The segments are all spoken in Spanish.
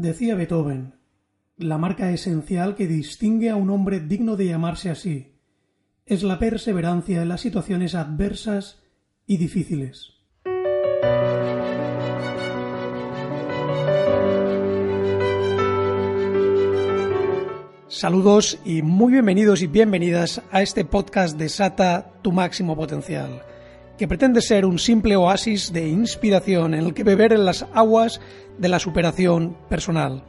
Decía Beethoven, la marca esencial que distingue a un hombre digno de llamarse así es la perseverancia en las situaciones adversas y difíciles. Saludos y muy bienvenidos y bienvenidas a este podcast de Sata Tu Máximo Potencial, que pretende ser un simple oasis de inspiración en el que beber en las aguas de la superación personal.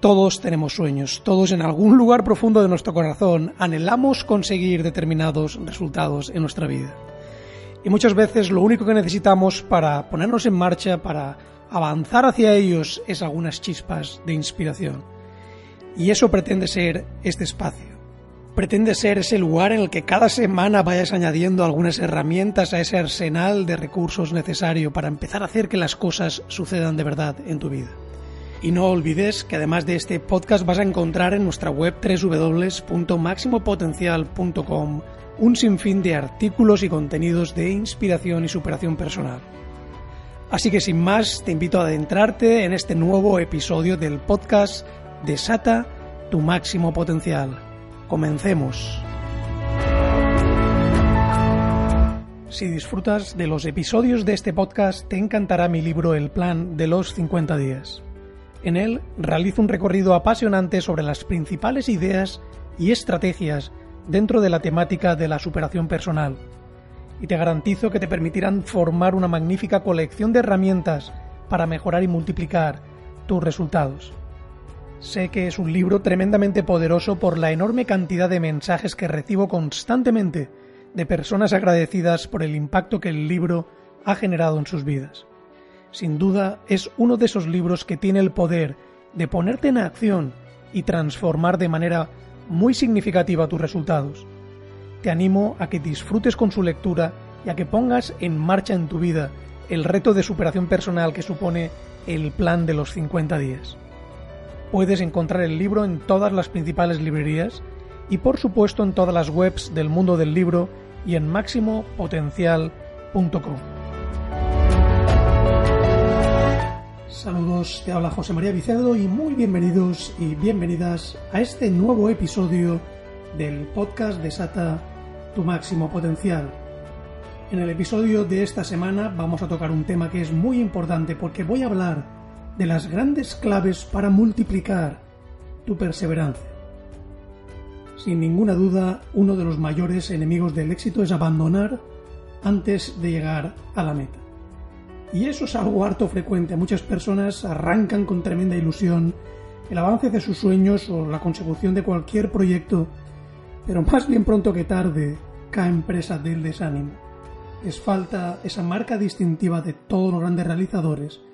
Todos tenemos sueños, todos en algún lugar profundo de nuestro corazón anhelamos conseguir determinados resultados en nuestra vida. Y muchas veces lo único que necesitamos para ponernos en marcha, para avanzar hacia ellos, es algunas chispas de inspiración. Y eso pretende ser este espacio. Pretende ser ese lugar en el que cada semana vayas añadiendo algunas herramientas a ese arsenal de recursos necesario para empezar a hacer que las cosas sucedan de verdad en tu vida. Y no olvides que además de este podcast vas a encontrar en nuestra web www.maximopotencial.com un sinfín de artículos y contenidos de inspiración y superación personal. Así que sin más, te invito a adentrarte en este nuevo episodio del podcast Desata tu máximo potencial. Comencemos. Si disfrutas de los episodios de este podcast, te encantará mi libro El Plan de los 50 días. En él realizo un recorrido apasionante sobre las principales ideas y estrategias dentro de la temática de la superación personal, y te garantizo que te permitirán formar una magnífica colección de herramientas para mejorar y multiplicar tus resultados. Sé que es un libro tremendamente poderoso por la enorme cantidad de mensajes que recibo constantemente de personas agradecidas por el impacto que el libro ha generado en sus vidas. Sin duda es uno de esos libros que tiene el poder de ponerte en acción y transformar de manera muy significativa tus resultados. Te animo a que disfrutes con su lectura y a que pongas en marcha en tu vida el reto de superación personal que supone el plan de los 50 días. Puedes encontrar el libro en todas las principales librerías y por supuesto en todas las webs del mundo del libro y en máximopotencial.com. Saludos, te habla José María Vicedo y muy bienvenidos y bienvenidas a este nuevo episodio del podcast Desata tu máximo potencial. En el episodio de esta semana vamos a tocar un tema que es muy importante porque voy a hablar de las grandes claves para multiplicar tu perseverancia. Sin ninguna duda, uno de los mayores enemigos del éxito es abandonar antes de llegar a la meta. Y eso es algo harto frecuente. Muchas personas arrancan con tremenda ilusión el avance de sus sueños o la consecución de cualquier proyecto, pero más bien pronto que tarde caen presa del desánimo. Les falta esa marca distintiva de todos los grandes realizadores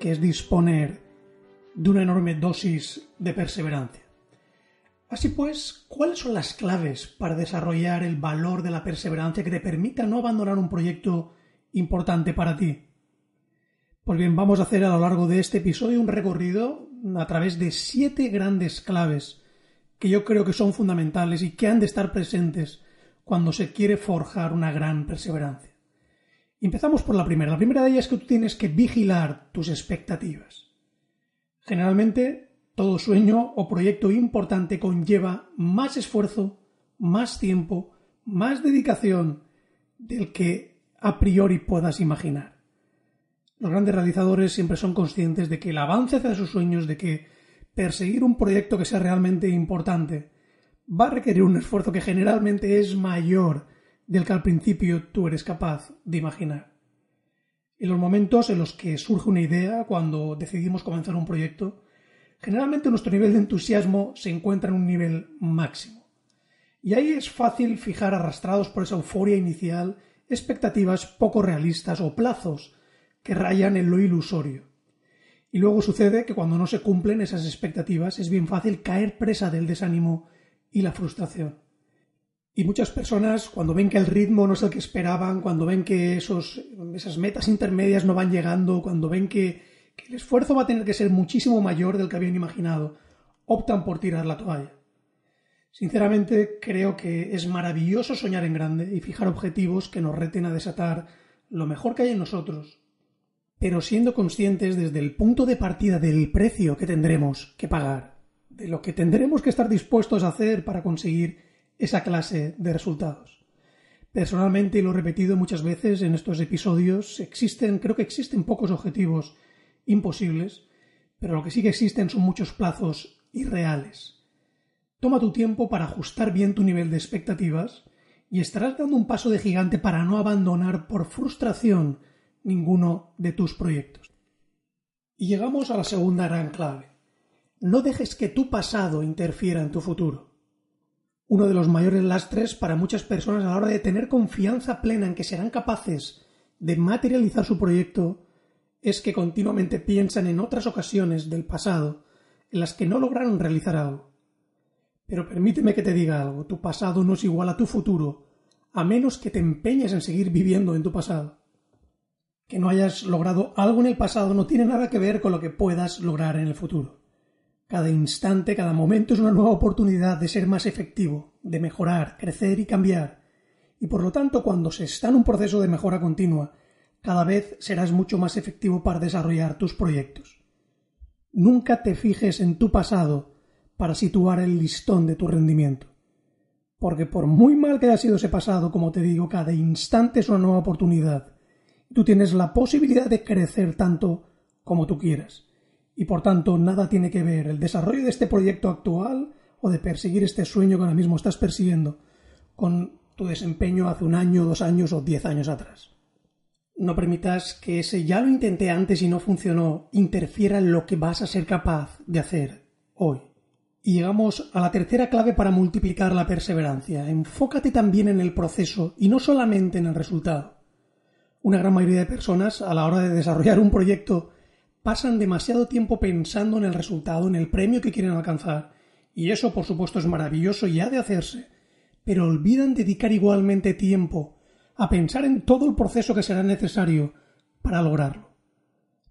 que es disponer de una enorme dosis de perseverancia. Así pues, ¿cuáles son las claves para desarrollar el valor de la perseverancia que te permita no abandonar un proyecto importante para ti? Pues bien, vamos a hacer a lo largo de este episodio un recorrido a través de siete grandes claves que yo creo que son fundamentales y que han de estar presentes cuando se quiere forjar una gran perseverancia empezamos por la primera. La primera de ellas es que tú tienes que vigilar tus expectativas. Generalmente, todo sueño o proyecto importante conlleva más esfuerzo, más tiempo, más dedicación del que a priori puedas imaginar. Los grandes realizadores siempre son conscientes de que el avance hacia sus sueños, de que perseguir un proyecto que sea realmente importante, va a requerir un esfuerzo que generalmente es mayor del que al principio tú eres capaz de imaginar. En los momentos en los que surge una idea, cuando decidimos comenzar un proyecto, generalmente nuestro nivel de entusiasmo se encuentra en un nivel máximo. Y ahí es fácil fijar arrastrados por esa euforia inicial expectativas poco realistas o plazos que rayan en lo ilusorio. Y luego sucede que cuando no se cumplen esas expectativas es bien fácil caer presa del desánimo y la frustración. Y muchas personas, cuando ven que el ritmo no es el que esperaban, cuando ven que esos, esas metas intermedias no van llegando, cuando ven que, que el esfuerzo va a tener que ser muchísimo mayor del que habían imaginado, optan por tirar la toalla. Sinceramente, creo que es maravilloso soñar en grande y fijar objetivos que nos reten a desatar lo mejor que hay en nosotros. pero siendo conscientes desde el punto de partida del precio que tendremos que pagar, de lo que tendremos que estar dispuestos a hacer para conseguir esa clase de resultados. Personalmente, y lo he repetido muchas veces en estos episodios, existen, creo que existen pocos objetivos imposibles, pero lo que sí que existen son muchos plazos irreales. Toma tu tiempo para ajustar bien tu nivel de expectativas y estarás dando un paso de gigante para no abandonar por frustración ninguno de tus proyectos. Y llegamos a la segunda gran clave. No dejes que tu pasado interfiera en tu futuro uno de los mayores lastres para muchas personas a la hora de tener confianza plena en que serán capaces de materializar su proyecto es que continuamente piensan en otras ocasiones del pasado en las que no lograron realizar algo. Pero permíteme que te diga algo, tu pasado no es igual a tu futuro, a menos que te empeñes en seguir viviendo en tu pasado. Que no hayas logrado algo en el pasado no tiene nada que ver con lo que puedas lograr en el futuro. Cada instante, cada momento es una nueva oportunidad de ser más efectivo, de mejorar, crecer y cambiar. Y por lo tanto, cuando se está en un proceso de mejora continua, cada vez serás mucho más efectivo para desarrollar tus proyectos. Nunca te fijes en tu pasado para situar el listón de tu rendimiento. Porque por muy mal que haya sido ese pasado, como te digo, cada instante es una nueva oportunidad. Tú tienes la posibilidad de crecer tanto como tú quieras y por tanto nada tiene que ver el desarrollo de este proyecto actual o de perseguir este sueño que ahora mismo estás persiguiendo con tu desempeño hace un año, dos años o diez años atrás. No permitas que ese ya lo intenté antes y no funcionó interfiera en lo que vas a ser capaz de hacer hoy. Y llegamos a la tercera clave para multiplicar la perseverancia. Enfócate también en el proceso y no solamente en el resultado. Una gran mayoría de personas, a la hora de desarrollar un proyecto, pasan demasiado tiempo pensando en el resultado, en el premio que quieren alcanzar, y eso por supuesto es maravilloso y ha de hacerse, pero olvidan dedicar igualmente tiempo a pensar en todo el proceso que será necesario para lograrlo.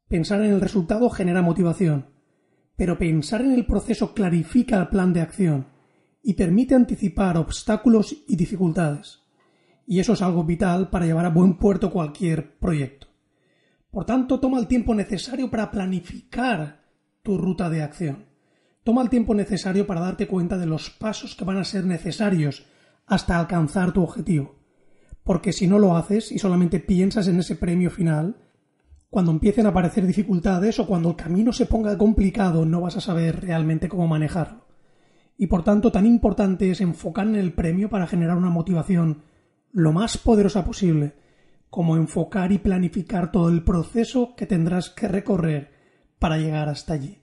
Pensar en el resultado genera motivación, pero pensar en el proceso clarifica el plan de acción y permite anticipar obstáculos y dificultades. Y eso es algo vital para llevar a buen puerto cualquier proyecto. Por tanto, toma el tiempo necesario para planificar tu ruta de acción. Toma el tiempo necesario para darte cuenta de los pasos que van a ser necesarios hasta alcanzar tu objetivo. Porque si no lo haces y solamente piensas en ese premio final, cuando empiecen a aparecer dificultades o cuando el camino se ponga complicado no vas a saber realmente cómo manejarlo. Y por tanto tan importante es enfocar en el premio para generar una motivación lo más poderosa posible como enfocar y planificar todo el proceso que tendrás que recorrer para llegar hasta allí.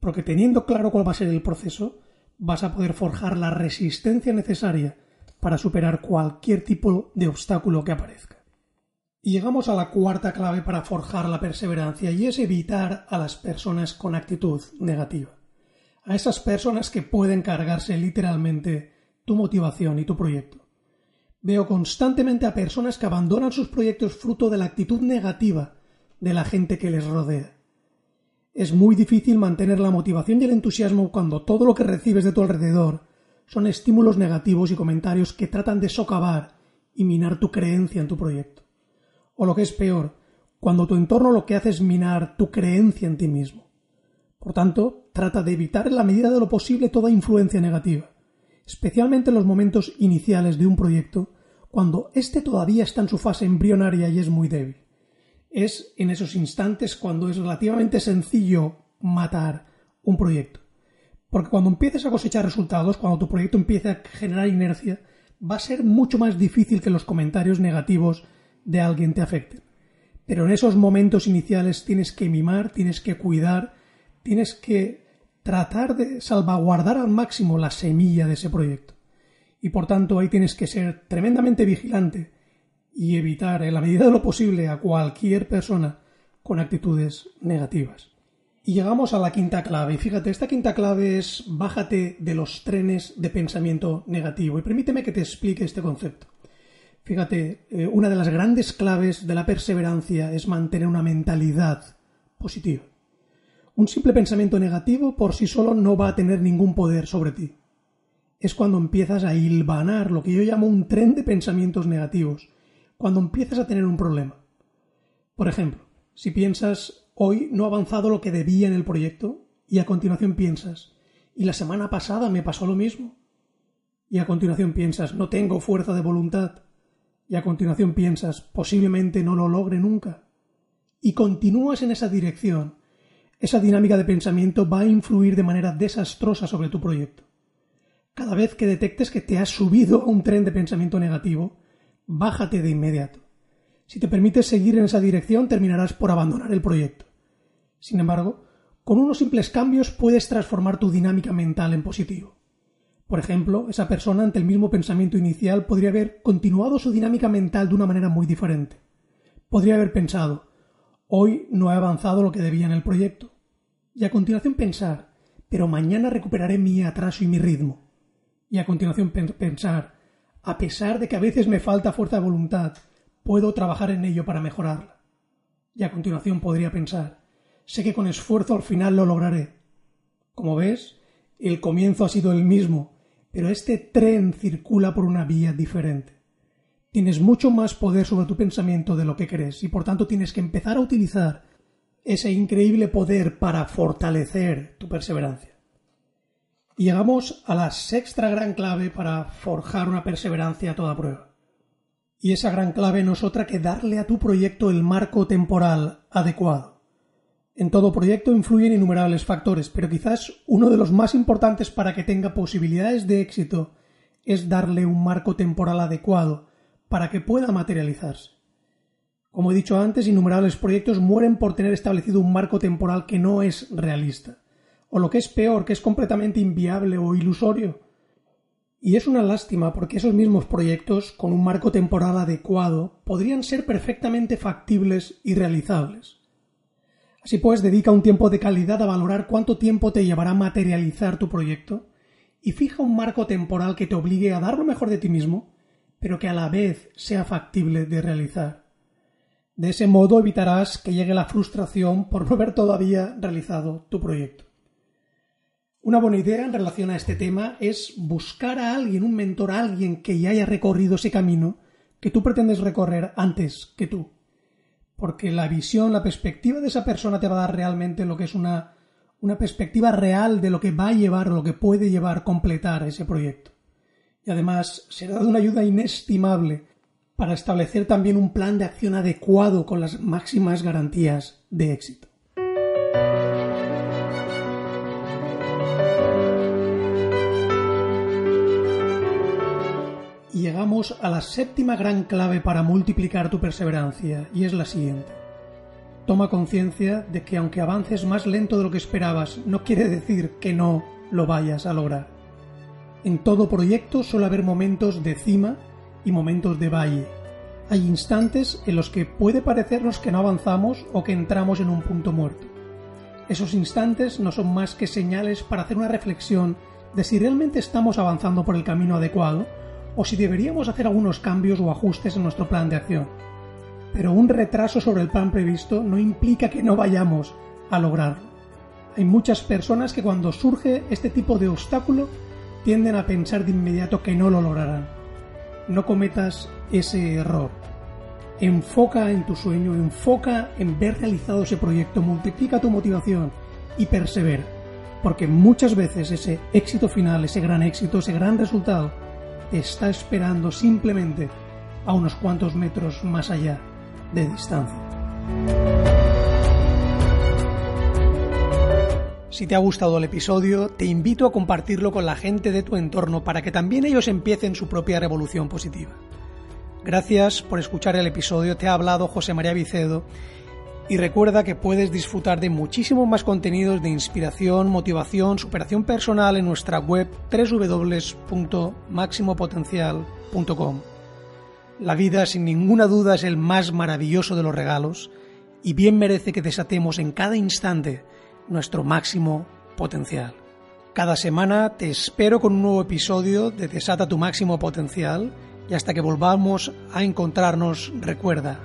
Porque teniendo claro cuál va a ser el proceso, vas a poder forjar la resistencia necesaria para superar cualquier tipo de obstáculo que aparezca. Y llegamos a la cuarta clave para forjar la perseverancia y es evitar a las personas con actitud negativa. A esas personas que pueden cargarse literalmente tu motivación y tu proyecto. Veo constantemente a personas que abandonan sus proyectos fruto de la actitud negativa de la gente que les rodea. Es muy difícil mantener la motivación y el entusiasmo cuando todo lo que recibes de tu alrededor son estímulos negativos y comentarios que tratan de socavar y minar tu creencia en tu proyecto. O lo que es peor, cuando tu entorno lo que hace es minar tu creencia en ti mismo. Por tanto, trata de evitar en la medida de lo posible toda influencia negativa, especialmente en los momentos iniciales de un proyecto cuando éste todavía está en su fase embrionaria y es muy débil. Es en esos instantes cuando es relativamente sencillo matar un proyecto. Porque cuando empieces a cosechar resultados, cuando tu proyecto empiece a generar inercia, va a ser mucho más difícil que los comentarios negativos de alguien te afecten. Pero en esos momentos iniciales tienes que mimar, tienes que cuidar, tienes que tratar de salvaguardar al máximo la semilla de ese proyecto y por tanto ahí tienes que ser tremendamente vigilante y evitar en la medida de lo posible a cualquier persona con actitudes negativas. Y llegamos a la quinta clave. Y fíjate, esta quinta clave es bájate de los trenes de pensamiento negativo. Y permíteme que te explique este concepto. Fíjate, eh, una de las grandes claves de la perseverancia es mantener una mentalidad positiva. Un simple pensamiento negativo por sí solo no va a tener ningún poder sobre ti es cuando empiezas a hilvanar lo que yo llamo un tren de pensamientos negativos, cuando empiezas a tener un problema. Por ejemplo, Si piensas, hoy no he avanzado lo que debía en el proyecto, y a continuación piensas, y la semana pasada me pasó lo mismo. Y a continuación piensas, no tengo fuerza de voluntad. Y a continuación piensas, posiblemente no lo logre nunca. Y continúas en esa dirección. Esa dinámica de pensamiento va a influir de manera desastrosa sobre tu proyecto. Cada vez que detectes que te has subido a un tren de pensamiento negativo, bájate de inmediato. Si te permites seguir en esa dirección, terminarás por abandonar el proyecto. Sin embargo, con unos simples cambios puedes transformar tu dinámica mental en positivo. Por ejemplo, esa persona ante el mismo pensamiento inicial podría haber continuado su dinámica mental de una manera muy diferente. Podría haber pensado, hoy no he avanzado lo que debía en el proyecto. Y a continuación pensar, pero mañana recuperaré mi atraso y mi ritmo. Y a continuación pensar, a pesar de que a veces me falta fuerza de voluntad, puedo trabajar en ello para mejorarla. Y a continuación podría pensar, sé que con esfuerzo al final lo lograré. Como ves, el comienzo ha sido el mismo, pero este tren circula por una vía diferente. Tienes mucho más poder sobre tu pensamiento de lo que crees y por tanto tienes que empezar a utilizar ese increíble poder para fortalecer tu perseverancia. Y llegamos a la sexta gran clave para forjar una perseverancia a toda prueba. Y esa gran clave no es otra que darle a tu proyecto el marco temporal adecuado. En todo proyecto influyen innumerables factores, pero quizás uno de los más importantes para que tenga posibilidades de éxito es darle un marco temporal adecuado para que pueda materializarse. Como he dicho antes, innumerables proyectos mueren por tener establecido un marco temporal que no es realista, o lo que es peor, que es completamente inviable o ilusorio. Y es una lástima porque esos mismos proyectos, con un marco temporal adecuado, podrían ser perfectamente factibles y realizables. Así pues, dedica un tiempo de calidad a valorar cuánto tiempo te llevará materializar tu proyecto y fija un marco temporal que te obligue a dar lo mejor de ti mismo, pero que a la vez sea factible de realizar. De ese modo evitarás que llegue la frustración por no haber todavía realizado tu proyecto. Una buena idea en relación a este tema es buscar a alguien, un mentor, a alguien que ya haya recorrido ese camino que tú pretendes recorrer antes que tú. Porque la visión, la perspectiva de esa persona te va a dar realmente lo que es una, una perspectiva real de lo que va a llevar, lo que puede llevar completar ese proyecto. Y además será de una ayuda inestimable para establecer también un plan de acción adecuado con las máximas garantías de éxito. Llegamos a la séptima gran clave para multiplicar tu perseverancia, y es la siguiente. Toma conciencia de que aunque avances más lento de lo que esperabas, no quiere decir que no lo vayas a lograr. En todo proyecto suele haber momentos de cima y momentos de valle. Hay instantes en los que puede parecernos que no avanzamos o que entramos en un punto muerto. Esos instantes no son más que señales para hacer una reflexión de si realmente estamos avanzando por el camino adecuado o si deberíamos hacer algunos cambios o ajustes en nuestro plan de acción. Pero un retraso sobre el plan previsto no implica que no vayamos a lograrlo. Hay muchas personas que cuando surge este tipo de obstáculo tienden a pensar de inmediato que no lo lograrán. No cometas ese error. Enfoca en tu sueño, enfoca en ver realizado ese proyecto, multiplica tu motivación y persevera. Porque muchas veces ese éxito final, ese gran éxito, ese gran resultado, está esperando simplemente a unos cuantos metros más allá de distancia. Si te ha gustado el episodio, te invito a compartirlo con la gente de tu entorno para que también ellos empiecen su propia revolución positiva. Gracias por escuchar el episodio, te ha hablado José María Vicedo y recuerda que puedes disfrutar de muchísimos más contenidos de inspiración, motivación, superación personal en nuestra web www.maximopotencial.com. La vida sin ninguna duda es el más maravilloso de los regalos y bien merece que desatemos en cada instante nuestro máximo potencial. Cada semana te espero con un nuevo episodio de Desata tu máximo potencial y hasta que volvamos a encontrarnos recuerda,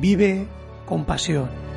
vive compasión.